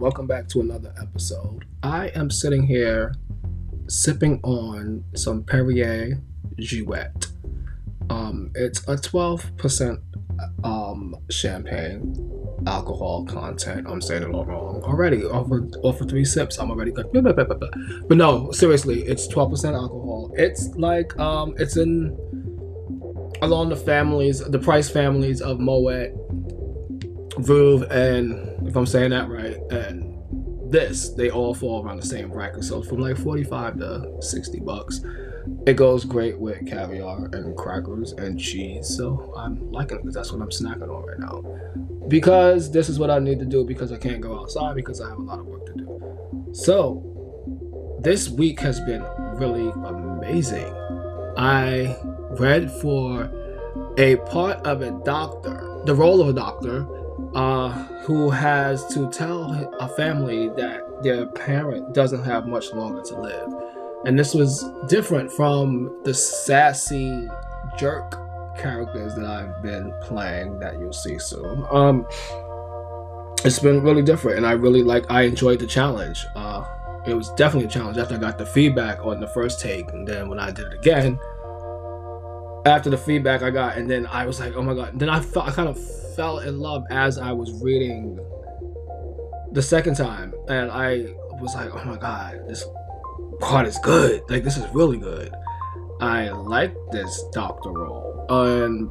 welcome back to another episode. I am sitting here sipping on some Perrier Jouet. Um, it's a 12% um, champagne alcohol content. I'm saying it all wrong already. Over over three sips, I'm already good. But no, seriously, it's 12% alcohol. It's like um, it's in along the families, the price families of Moet, Veuve, and if I'm saying that right, and this, they all fall around the same bracket. So from like 45 to 60 bucks. It goes great with caviar and crackers and cheese. So I'm liking it because that's what I'm snacking on right now. Because this is what I need to do because I can't go outside because I have a lot of work to do. So this week has been really amazing. I read for a part of a doctor, the role of a doctor uh, who has to tell a family that their parent doesn't have much longer to live. And this was different from the sassy jerk characters that I've been playing that you'll see soon. Um, it's been really different, and I really like. I enjoyed the challenge. Uh, it was definitely a challenge after I got the feedback on the first take, and then when I did it again, after the feedback I got, and then I was like, oh my god. Then I felt I kind of fell in love as I was reading the second time, and I was like, oh my god, this part is good. Like this is really good. I like this doctor role, and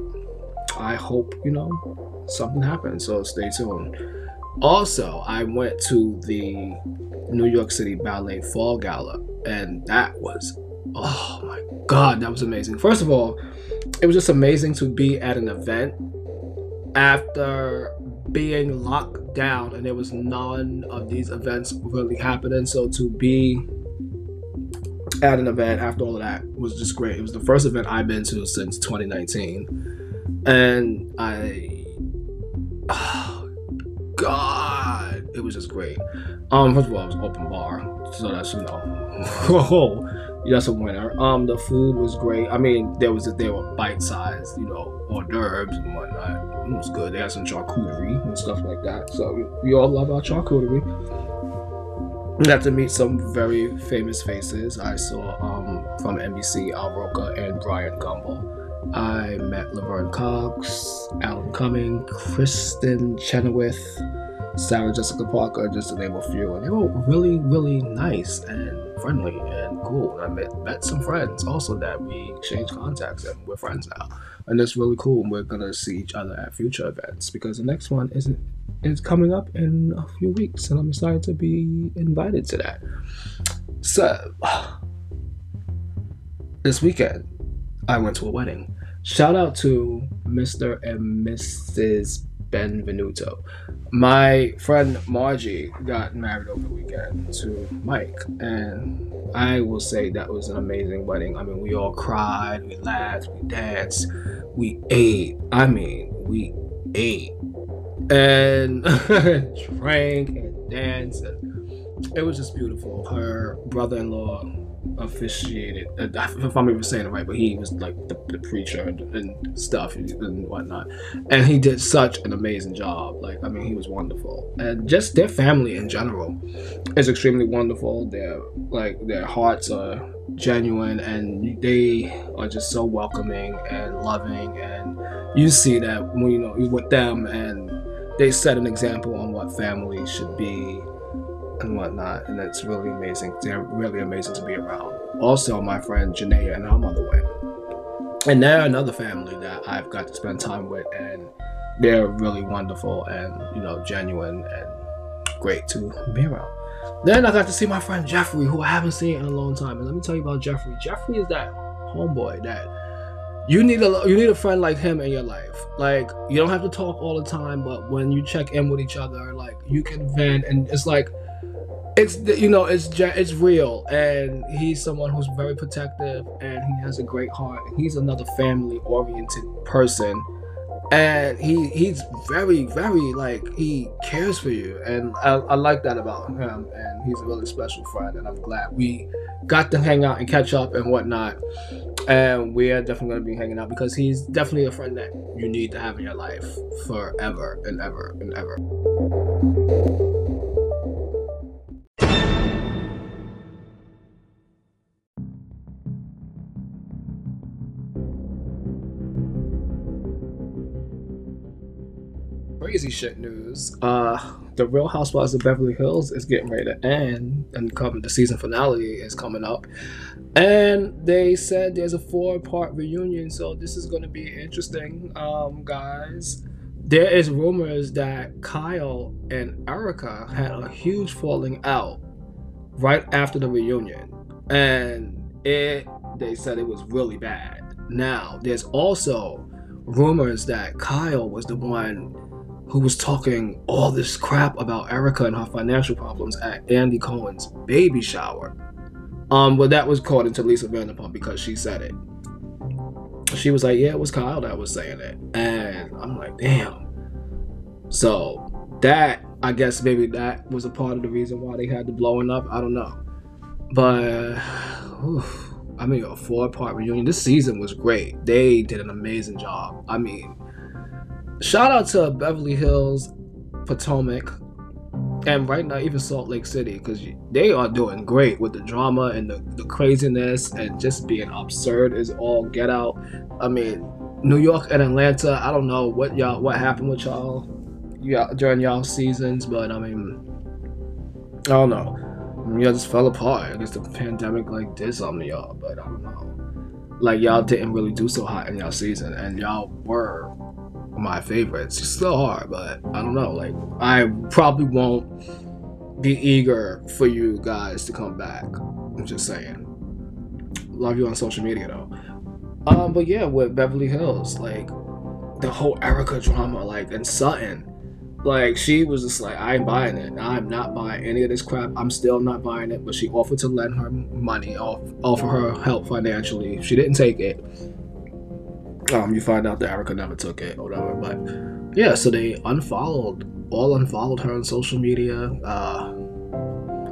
I hope you know something happens. So stay tuned. Also, I went to the New York City Ballet Fall Gala, and that was oh my god, that was amazing. First of all, it was just amazing to be at an event after being locked down and there was none of these events really happening. So to be at an event after all of that was just great. It was the first event I've been to since 2019. And I oh God, it was just great. Um, first of all, it was open bar, so that's you know, that's a winner. Um, the food was great. I mean, there was there were bite sized, you know, hors d'oeuvres and whatnot. It was good. They had some charcuterie and stuff like that. So we all love our charcuterie. Got to meet some very famous faces. I saw um, from NBC Al Roker and Brian Gumbel. I met Laverne Cox, Alan Cumming, Kristin Chenoweth, Sarah Jessica Parker, just to name a few. And they were really, really nice and friendly and cool. And I met, met some friends also that we exchanged contacts and we're friends now. And it's really cool. And we're gonna see each other at future events because the next one isn't is coming up in a few weeks, and I'm excited to be invited to that. So this weekend I went to a wedding. Shout out to Mr. and Mrs. Benvenuto. My friend Margie got married over the weekend to Mike, and I will say that was an amazing wedding. I mean, we all cried, we laughed, we danced, we ate. I mean, we ate and drank and danced. And it was just beautiful. Her brother in law officiated, uh, if I'm even saying it right, but he was like the, the preacher and, and, stuff and whatnot. And he did such an amazing job. Like, I mean, he was wonderful. And just their family in general is extremely wonderful. Their like their hearts are genuine and they are just so welcoming and loving and you see that when you know you're with them and they set an example on what family should be and whatnot, and it's really amazing. They're really amazing to be around. Also, my friend Janaea and her mother went, and they're another family that I've got to spend time with, and they're really wonderful and you know genuine and great to be around. Then I got to see my friend Jeffrey, who I haven't seen in a long time. And let me tell you about Jeffrey. Jeffrey is that homeboy that you need a you need a friend like him in your life. Like you don't have to talk all the time, but when you check in with each other, like you can vent, and it's like it's you know it's it's real. And he's someone who's very protective and he has a great heart. He's another family oriented person. And he he's very very like he cares for you. And I, I like that about him. And he's a really special friend and i'm glad we got to hang out and catch up and whatnot. And we are definitely going to be hanging out because he's definitely a friend that you need to have in your life forever and ever and ever crazy shit news. Uh, the Real Housewives of Beverly Hills is getting ready to end, and coming the season finale is coming up. And they said there's a four-part reunion, so this is going to be interesting, um, guys. There is rumors that Kyle and Erika had a huge falling out right after the reunion, and it they said it was really bad. Now, there's also rumors that Kyle was the one who was talking all this crap about Erika and her financial problems at Andy Cohen's baby shower. Um, but that was according into Lisa Vanderpump because she said it. She was like, "Yeah, it was Kyle that was saying it," and I'm like, "Damn." So that I guess maybe that was a part of the reason why they had the blowing up. I don't know, but. Oof I mean, a four part reunion. This season was great. They did an amazing job. I mean, shout out to Beverly Hills, Potomac, and right now even Salt Lake City because they are doing great with the drama and the, the craziness and just being absurd is all get out. I mean, New York and Atlanta. I don't know what y'all what happened with y'all, y'all during y'all seasons, but I mean, I don't know y'all just fell apart. I guess the pandemic like did something to y'all, but I don't know. Like y'all didn't really do so hot in y'all season, and y'all were my favorites. You still hard, but I don't know. Like I probably won't be eager for you guys to come back. I'm just saying. Love you on social media though. Um, but yeah, with Beverly Hills, like the whole Erika drama, like and Sutton like she was just like, I ain't buying it. I'm not buying any of this crap. I'm still not buying it. But she offered to lend her money, off, offer her help financially. She didn't take it. Um, you find out that Erika never took it or whatever. But yeah, so they unfollowed, all unfollowed her on social media. Uh,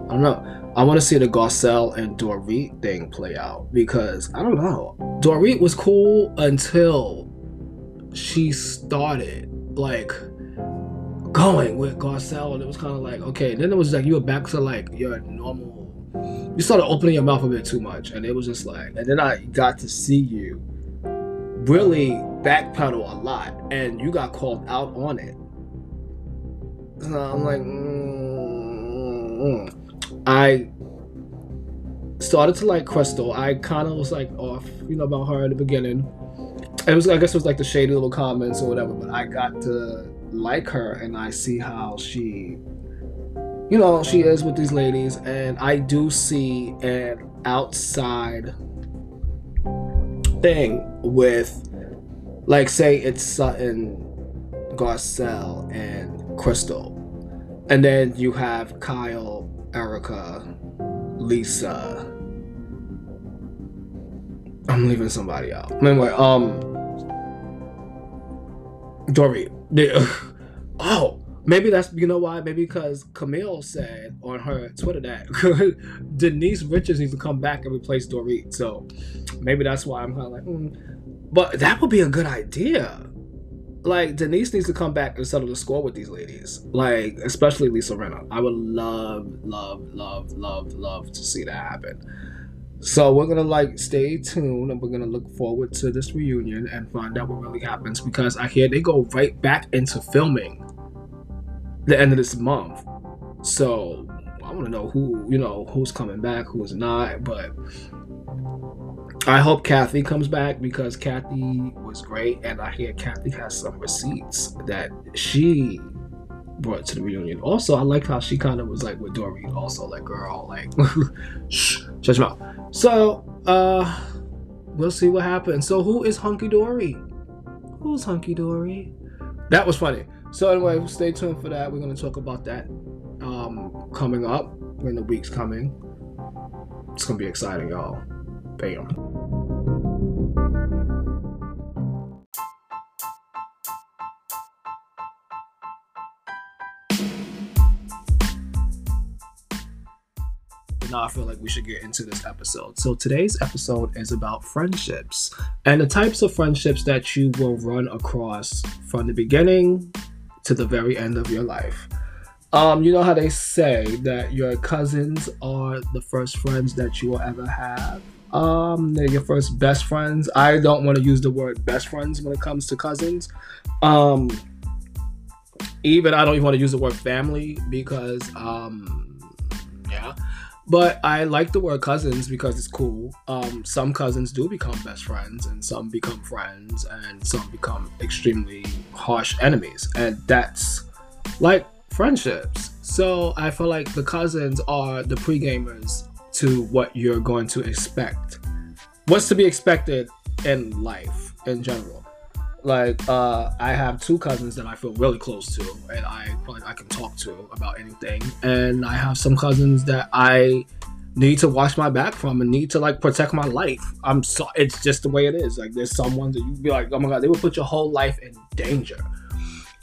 I don't know. I want to see the Garcelle and Dorit thing play out because I don't know. Dorit was cool until she started like going with Garcelle, and it was kind of like okay. Then it was like you were back to like your normal. You started opening your mouth a bit too much, and it was just like. And then I got to see you really backpedal a lot, and you got called out on it. So I'm like, mm-hmm. I started to like Crystal. I kind of was like off, you know, about her in the beginning. It was, I guess, it was like the shady little comments or whatever. But I got to like her and I see how she you know she is with these ladies and I do see an outside thing with like say it's Sutton Garcelle and Crystal. And then you have Kyle Erika, Lisa. I'm leaving somebody out. Anyway um Dory oh, maybe that's you know why? Maybe because Camille said on her Twitter that Denise Richards needs to come back and replace Dorit. So maybe that's why I'm kind of like, mm. but that would be a good idea. Like Denise needs to come back and settle the score with these ladies. Like especially Lisa Rinna. I would love, love, love, love, love to see that happen. So we're gonna like stay tuned and we're gonna look forward to this reunion and find out what really happens because I hear they go right back into filming the end of this month. So I want to know who you know who's coming back, who's not. But I hope Kathy comes back because Kathy was great, and I hear Kathy has some receipts that she brought to the reunion. Also, I like how she kind of was like with Dory. Also, like girl, like shh, shut your mouth. So, uh, we'll see what happens. So, who is Hunky Dory? Who's Hunky Dory? That was funny. So anyway, stay tuned for that. We're gonna talk about that um, coming up in the weeks coming. It's gonna be exciting, y'all. Bam. now I feel like we should get into this episode. So today's episode is about friendships and the types of friendships that you will run across from the beginning to the very end of your life. Um, you know how they say that your cousins are the first friends that you will ever have. Um, they're your first best friends. I don't want to use the word best friends when it comes to cousins. Um, even I don't even want to use the word family because um. But I like the word cousins because it's cool. Um, some cousins do become best friends, and some become friends, and some become extremely harsh enemies, and that's like friendships. So I feel like the cousins are the pre-gamers to what you're going to expect. What's to be expected in life in general like uh, I have two cousins that I feel really close to, and I I can talk to about anything. And I have some cousins that I need to watch my back from and need to like protect my life. I'm so it's just the way it is. Like there's someone that you be like, oh my god, they will put your whole life in danger.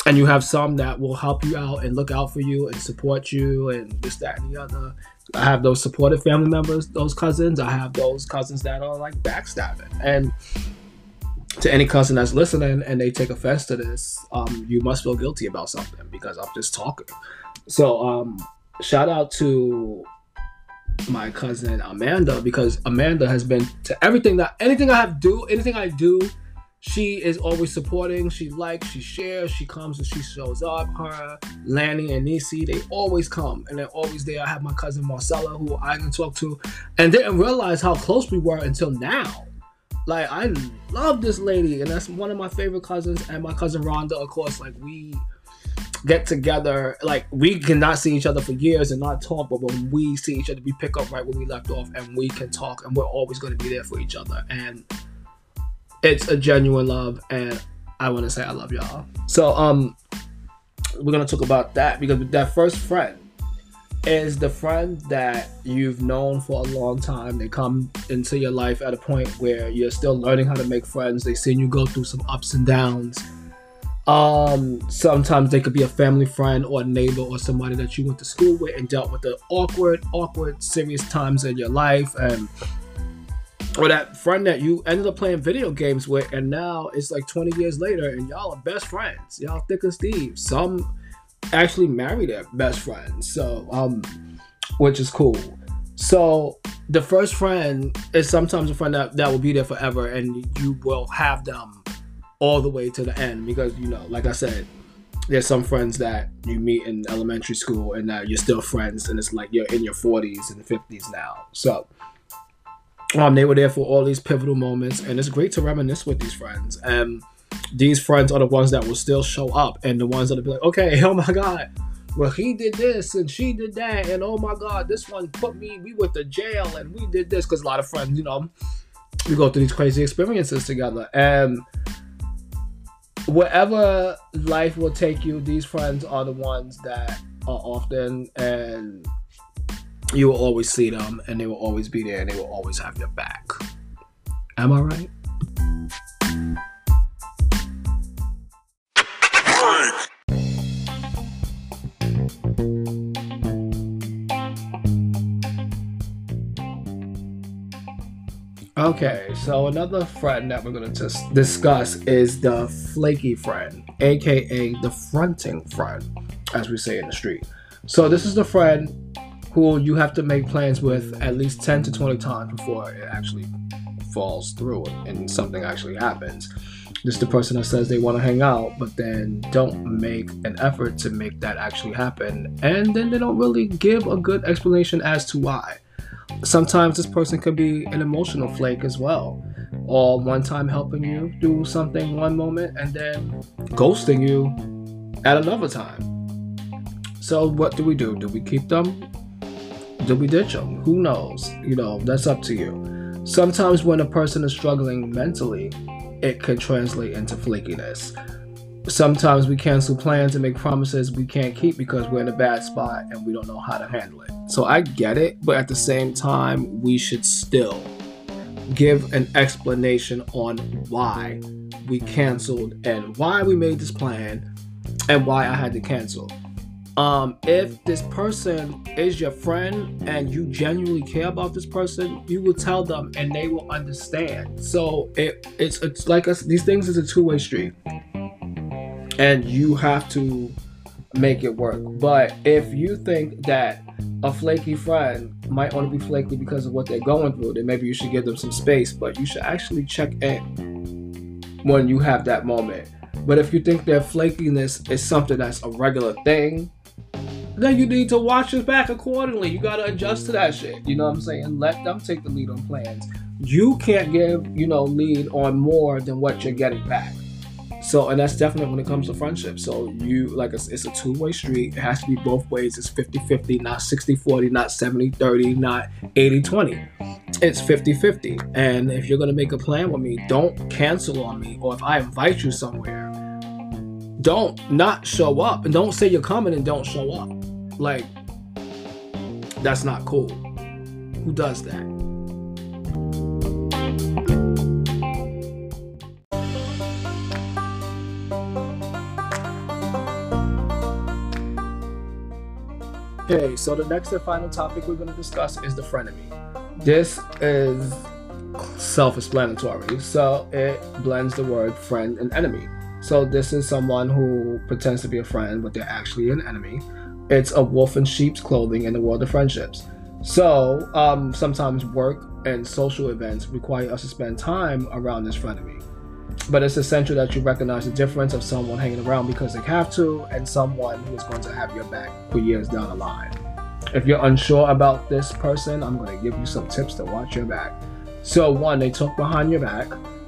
And you have some that will help you out and look out for you and support you and this, that, and the other. I have those supportive family members, those cousins. I have those cousins that are like backstabbing. And to any cousin that's listening and they take offense to this, um, you must feel guilty about something because I'm just talking. So, um, shout out to my cousin Amanda because Amanda has been to everything that anything I have do, anything I do, she is always supporting. She likes, she shares, she comes and she shows up. Her, Lanny, and Nisi, they always come and they're always there. I have my cousin Marcella who I can talk to and didn't realize how close we were until now like I love this lady, and that's one of my favorite cousins. And my cousin Rhonda, of course, like we get together. Like we cannot see each other for years and not talk, but when we see each other, we pick up right where we left off, and we can talk, and we're always going to be there for each other. And it's a genuine love, and I want to say I love y'all. So um, we're gonna talk about that because that first friend is the friend that you've known for a long time. They come into your life at a point where you're still learning how to make friends. They've seen you go through some ups and downs. Um, sometimes they could be a family friend or a neighbor or somebody that you went to school with and dealt with the awkward, awkward, serious times in your life, and or that friend that you ended up playing video games with, and now it's like 20 years later, and y'all are best friends. Y'all thick as thieves. Some actually marry their best friends. So, um, which is cool. So the first friend is sometimes a friend that, that will be there forever and you will have them all the way to the end because you know, like I said, there's some friends that you meet in elementary school and now you're still friends and it's like you're in your 40s and 50s now. So um, they were there for all these pivotal moments and it's great to reminisce with these friends. And these friends are the ones that will still show up and the ones that'll be like, okay, oh my god, well he did this and she did that, and oh my god, this one put me, we went to jail and we did this because a lot of friends, you know, we go through these crazy experiences together and wherever life will take you, these friends are the ones that are often and you will always see them and they will always be there and they will always have your back. Am I right? Okay, so another friend that we're going to just discuss is the flaky friend, aka the fronting friend, as we say in the street. So, this is the friend who you have to make plans with at least 10 to 20 times before it actually falls through and something actually happens. Is the person that says they want to hang out, but then don't make an effort to make that actually happen. And then they don't really give a good explanation as to why. Sometimes this person could be an emotional flake as well, or one time helping you do something one moment and then ghosting you at another time. So, what do we do? Do we keep them? Do we ditch them? Who knows? You know, that's up to you. Sometimes when a person is struggling mentally, it can translate into flakiness. Sometimes we cancel plans and make promises we can't keep because we're in a bad spot and we don't know how to handle it. So I get it, but at the same time, we should still give an explanation on why we canceled and why we made this plan and why I had to cancel. Um, if this person is your friend and you genuinely care about this person, you will tell them and they will understand. So it, it's it's like these things is a two way street, and you have to make it work. But if you think that a flaky friend might only be flaky because of what they're going through, then maybe you should give them some space. But you should actually check in when you have that moment But if you think their flakiness is something that's a regular thing, then you need to watch your back accordingly. You gotta adjust to that shit. You know what I'm saying? Let them take the lead on plans. You can't give, you know, lead on more than what you're getting back. So, and that's definitely when it comes to friendship. So, you like it's, it's a two way street. It has to be both ways. It's 50 50, not 60 40, not 70 30, not 80 20. It's 50 50. And if you're to make a plan with me, don't cancel on me. Or if I invite you somewhere, don't not show up. And don't say you're coming and don't show up. Like, that's not cool. Who does that? Okay, so the next and final topic we're going to discuss is the frenemy. This is self explanatory, so it blends the word friend and enemy. So, this is someone who pretends to be a friend, but they're actually an enemy. It's a wolf in sheep's clothing in the world of friendships. So, um, sometimes work and social events require us to spend time around this frenemy but it's essential that you recognize the difference of someone hanging around because they have to and someone who is going to have your back for years down the line. If you're unsure about this person, I'm going to give you some tips to watch your back. So, one, they talk behind your back.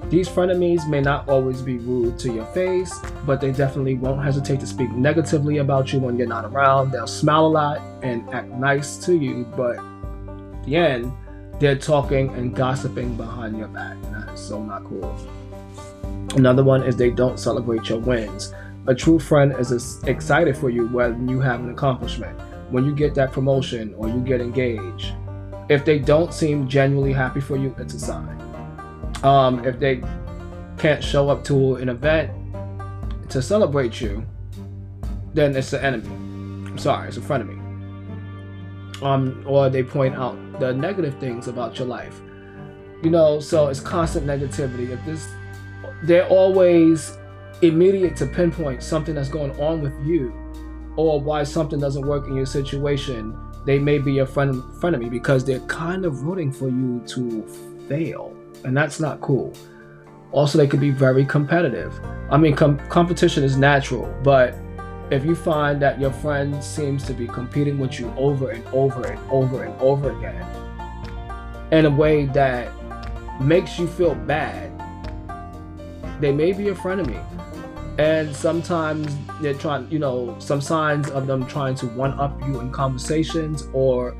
These frenemies may not always be rude to your face, but they definitely won't hesitate to speak negatively about you when you're not around. They'll smile a lot and act nice to you, but at the end, they're talking and gossiping behind your back. And that is so not cool. Another one is they don't celebrate your wins. A true friend is excited for you when you have an accomplishment, when you get that promotion or you get engaged. If they don't seem genuinely happy for you, it's a sign. Um, if they can't show up to an event to celebrate you, then it's an enemy. I'm sorry, it's a of me. Um, or they point out the negative things about your life. You know, so it's constant negativity. If this they're always immediate to pinpoint something that's going on with you or why something doesn't work in your situation they may be your friend frenemy because they're kind of rooting for you to fail and that's not cool also they could be very competitive i mean com- competition is natural but if you find that your friend seems to be competing with you over and over and over and over again in a way that makes you feel bad they may be a frenemy. And sometimes they're trying, you know, some signs of them trying to one up you in conversations or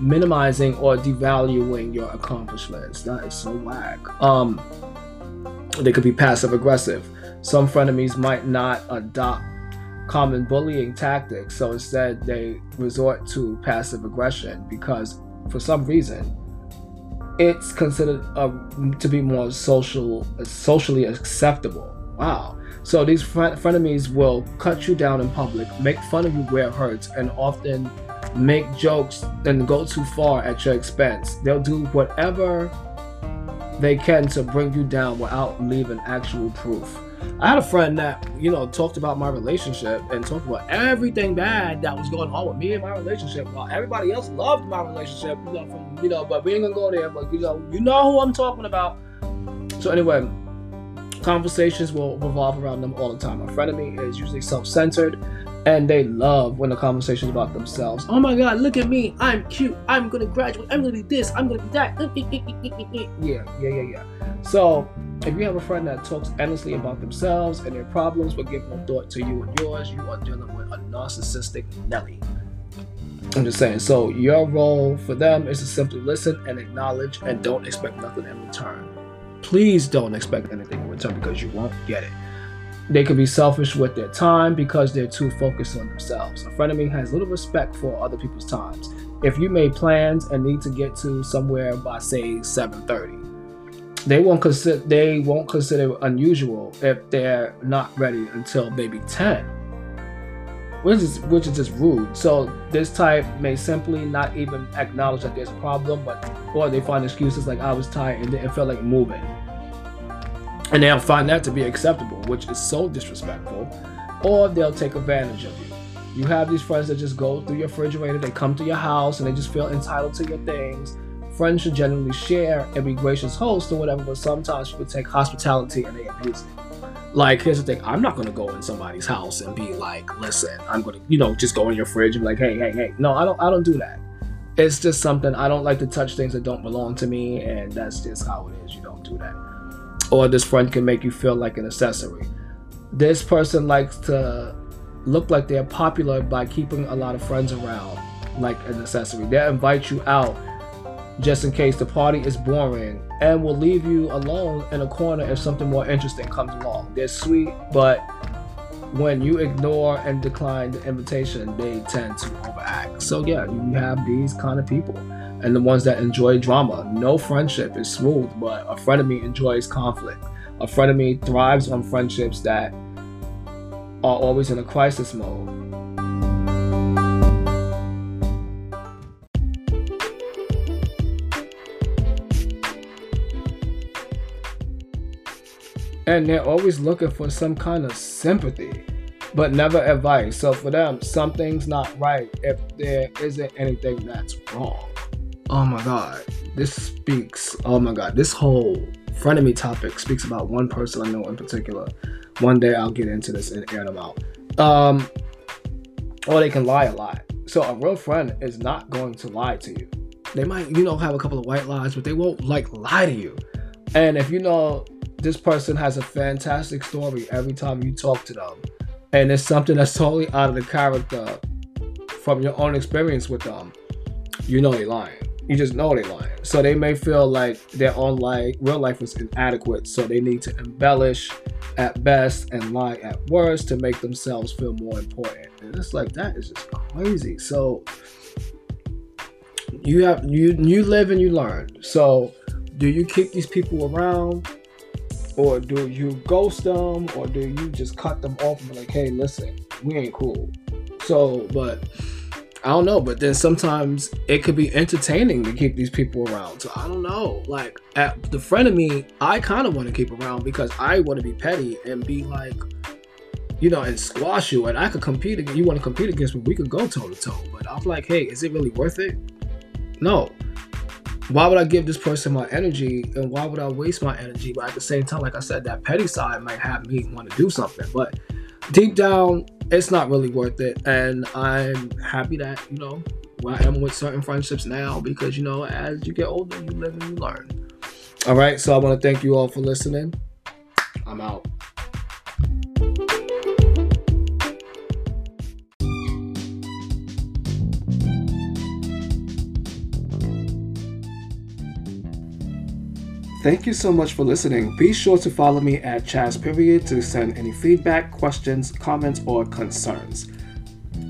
minimizing or devaluing your accomplishments. That is so whack. Um, they could be passive aggressive. Some frenemies might not adopt common bullying tactics, so instead they resort to passive aggression because for some reason it's considered uh, to be more social, socially acceptable. Wow. So these frenemies will cut you down in public, make fun of you where it hurts, and often make jokes and go too far at your expense. They'll do whatever they can to bring you down without leaving actual proof. I had a friend that, you know, talked about my relationship and talked about everything bad that was going on with me and my relationship while everybody else loved my relationship, you know, from, you know, but we ain't gonna go there, but you know, you know who I'm talking about. So anyway, conversations will revolve around them all the time. A friend of me is usually self-centered and they love when the conversation is about themselves. Oh my god, look at me. I'm cute. I'm gonna graduate. I'm gonna be this. I'm gonna be that. Yeah, yeah, yeah, yeah. So if you have a friend that talks endlessly about themselves and their problems but give no thought to you and yours, you are dealing with a narcissistic Nelly. I'm just saying. So your role for them is to simply listen and acknowledge and don't expect nothing in return. Please don't expect anything in return because you won't get it. They could be selfish with their time because they're too focused on themselves. A friend of me has little respect for other people's times. If you made plans and need to get to somewhere by say 7:30, they won't consider they won't consider unusual if they're not ready until maybe 10 which is which is just rude so this type may simply not even acknowledge that there's a problem but or they find excuses like i was tired and didn't feel like moving and they'll find that to be acceptable which is so disrespectful or they'll take advantage of you you have these friends that just go through your refrigerator they come to your house and they just feel entitled to your things friends should generally share and be gracious hosts or whatever, but sometimes people take hospitality and they abuse it. Like, here's the thing: I'm not gonna go in somebody's house and be like, "Listen, I'm gonna," you know, just go in your fridge and be like, "Hey, hey, hey." No, I don't. I don't do that. It's just something I don't like to touch things that don't belong to me, and that's just how it is. You don't do that. Or this friend can make you feel like an accessory. This person likes to look like they're popular by keeping a lot of friends around, like an accessory. They'll invite you out just in case the party is boring and will leave you alone in a corner if something more interesting comes along. They're sweet, but when you ignore and decline the invitation, they tend to overact. So, yeah, you have these kind of people. And the ones that enjoy drama. No friendship is smooth, but a frenemy enjoys conflict. A frenemy thrives on friendships that are always in a crisis mode. and they're always looking for some kind of sympathy but never advice so for them something's not right if there isn't anything that's wrong oh my god this speaks oh my god this whole frenemy topic speaks about one person i know in particular one day i'll get into this and air them out um or they can lie a lot so a real friend is not going to lie to you they might you know have a couple of white lies but they won't like lie to you and if you know this person has a fantastic story every time you talk to them. And it's something that's totally out of the character from your own experience with them. You know they're lying. You just know they're lying. So they may feel like their own life, real life is inadequate. So they need to embellish at best and lie at worst to make themselves feel more important. And it's like that is just crazy. So you have you you live and you learn. So do you keep these people around or do you ghost them or do you just cut them off and be like hey listen we ain't cool so but i don't know but then sometimes it could be entertaining to keep these people around so i don't know like at the friend of me, i kind of want to keep around because i want to be petty and be like you know and squash you and i could compete against you want to compete against me we could go toe to toe but i'm like hey is it really worth it no why would I give this person my energy and why would I waste my energy? But at the same time, like I said, that petty side might have me want to do something. But deep down, it's not really worth it. And I'm happy that, you know, I am with certain friendships now because, you know, as you get older, you live and you learn. All right. So I want to thank you all for listening. I'm out. Thank you so much for listening. Be sure to follow me at Chaz Period to send any feedback, questions, comments, or concerns.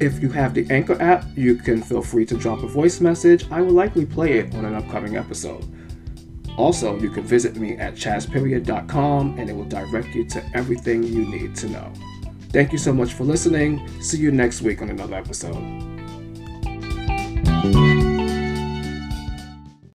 If you have the Anchor app, you can feel free to drop a voice message. I will likely play it on an upcoming episode. Also, you can visit me at chazperiod.com and it will direct you to everything you need to know. Thank you so much for listening. See you next week on another episode.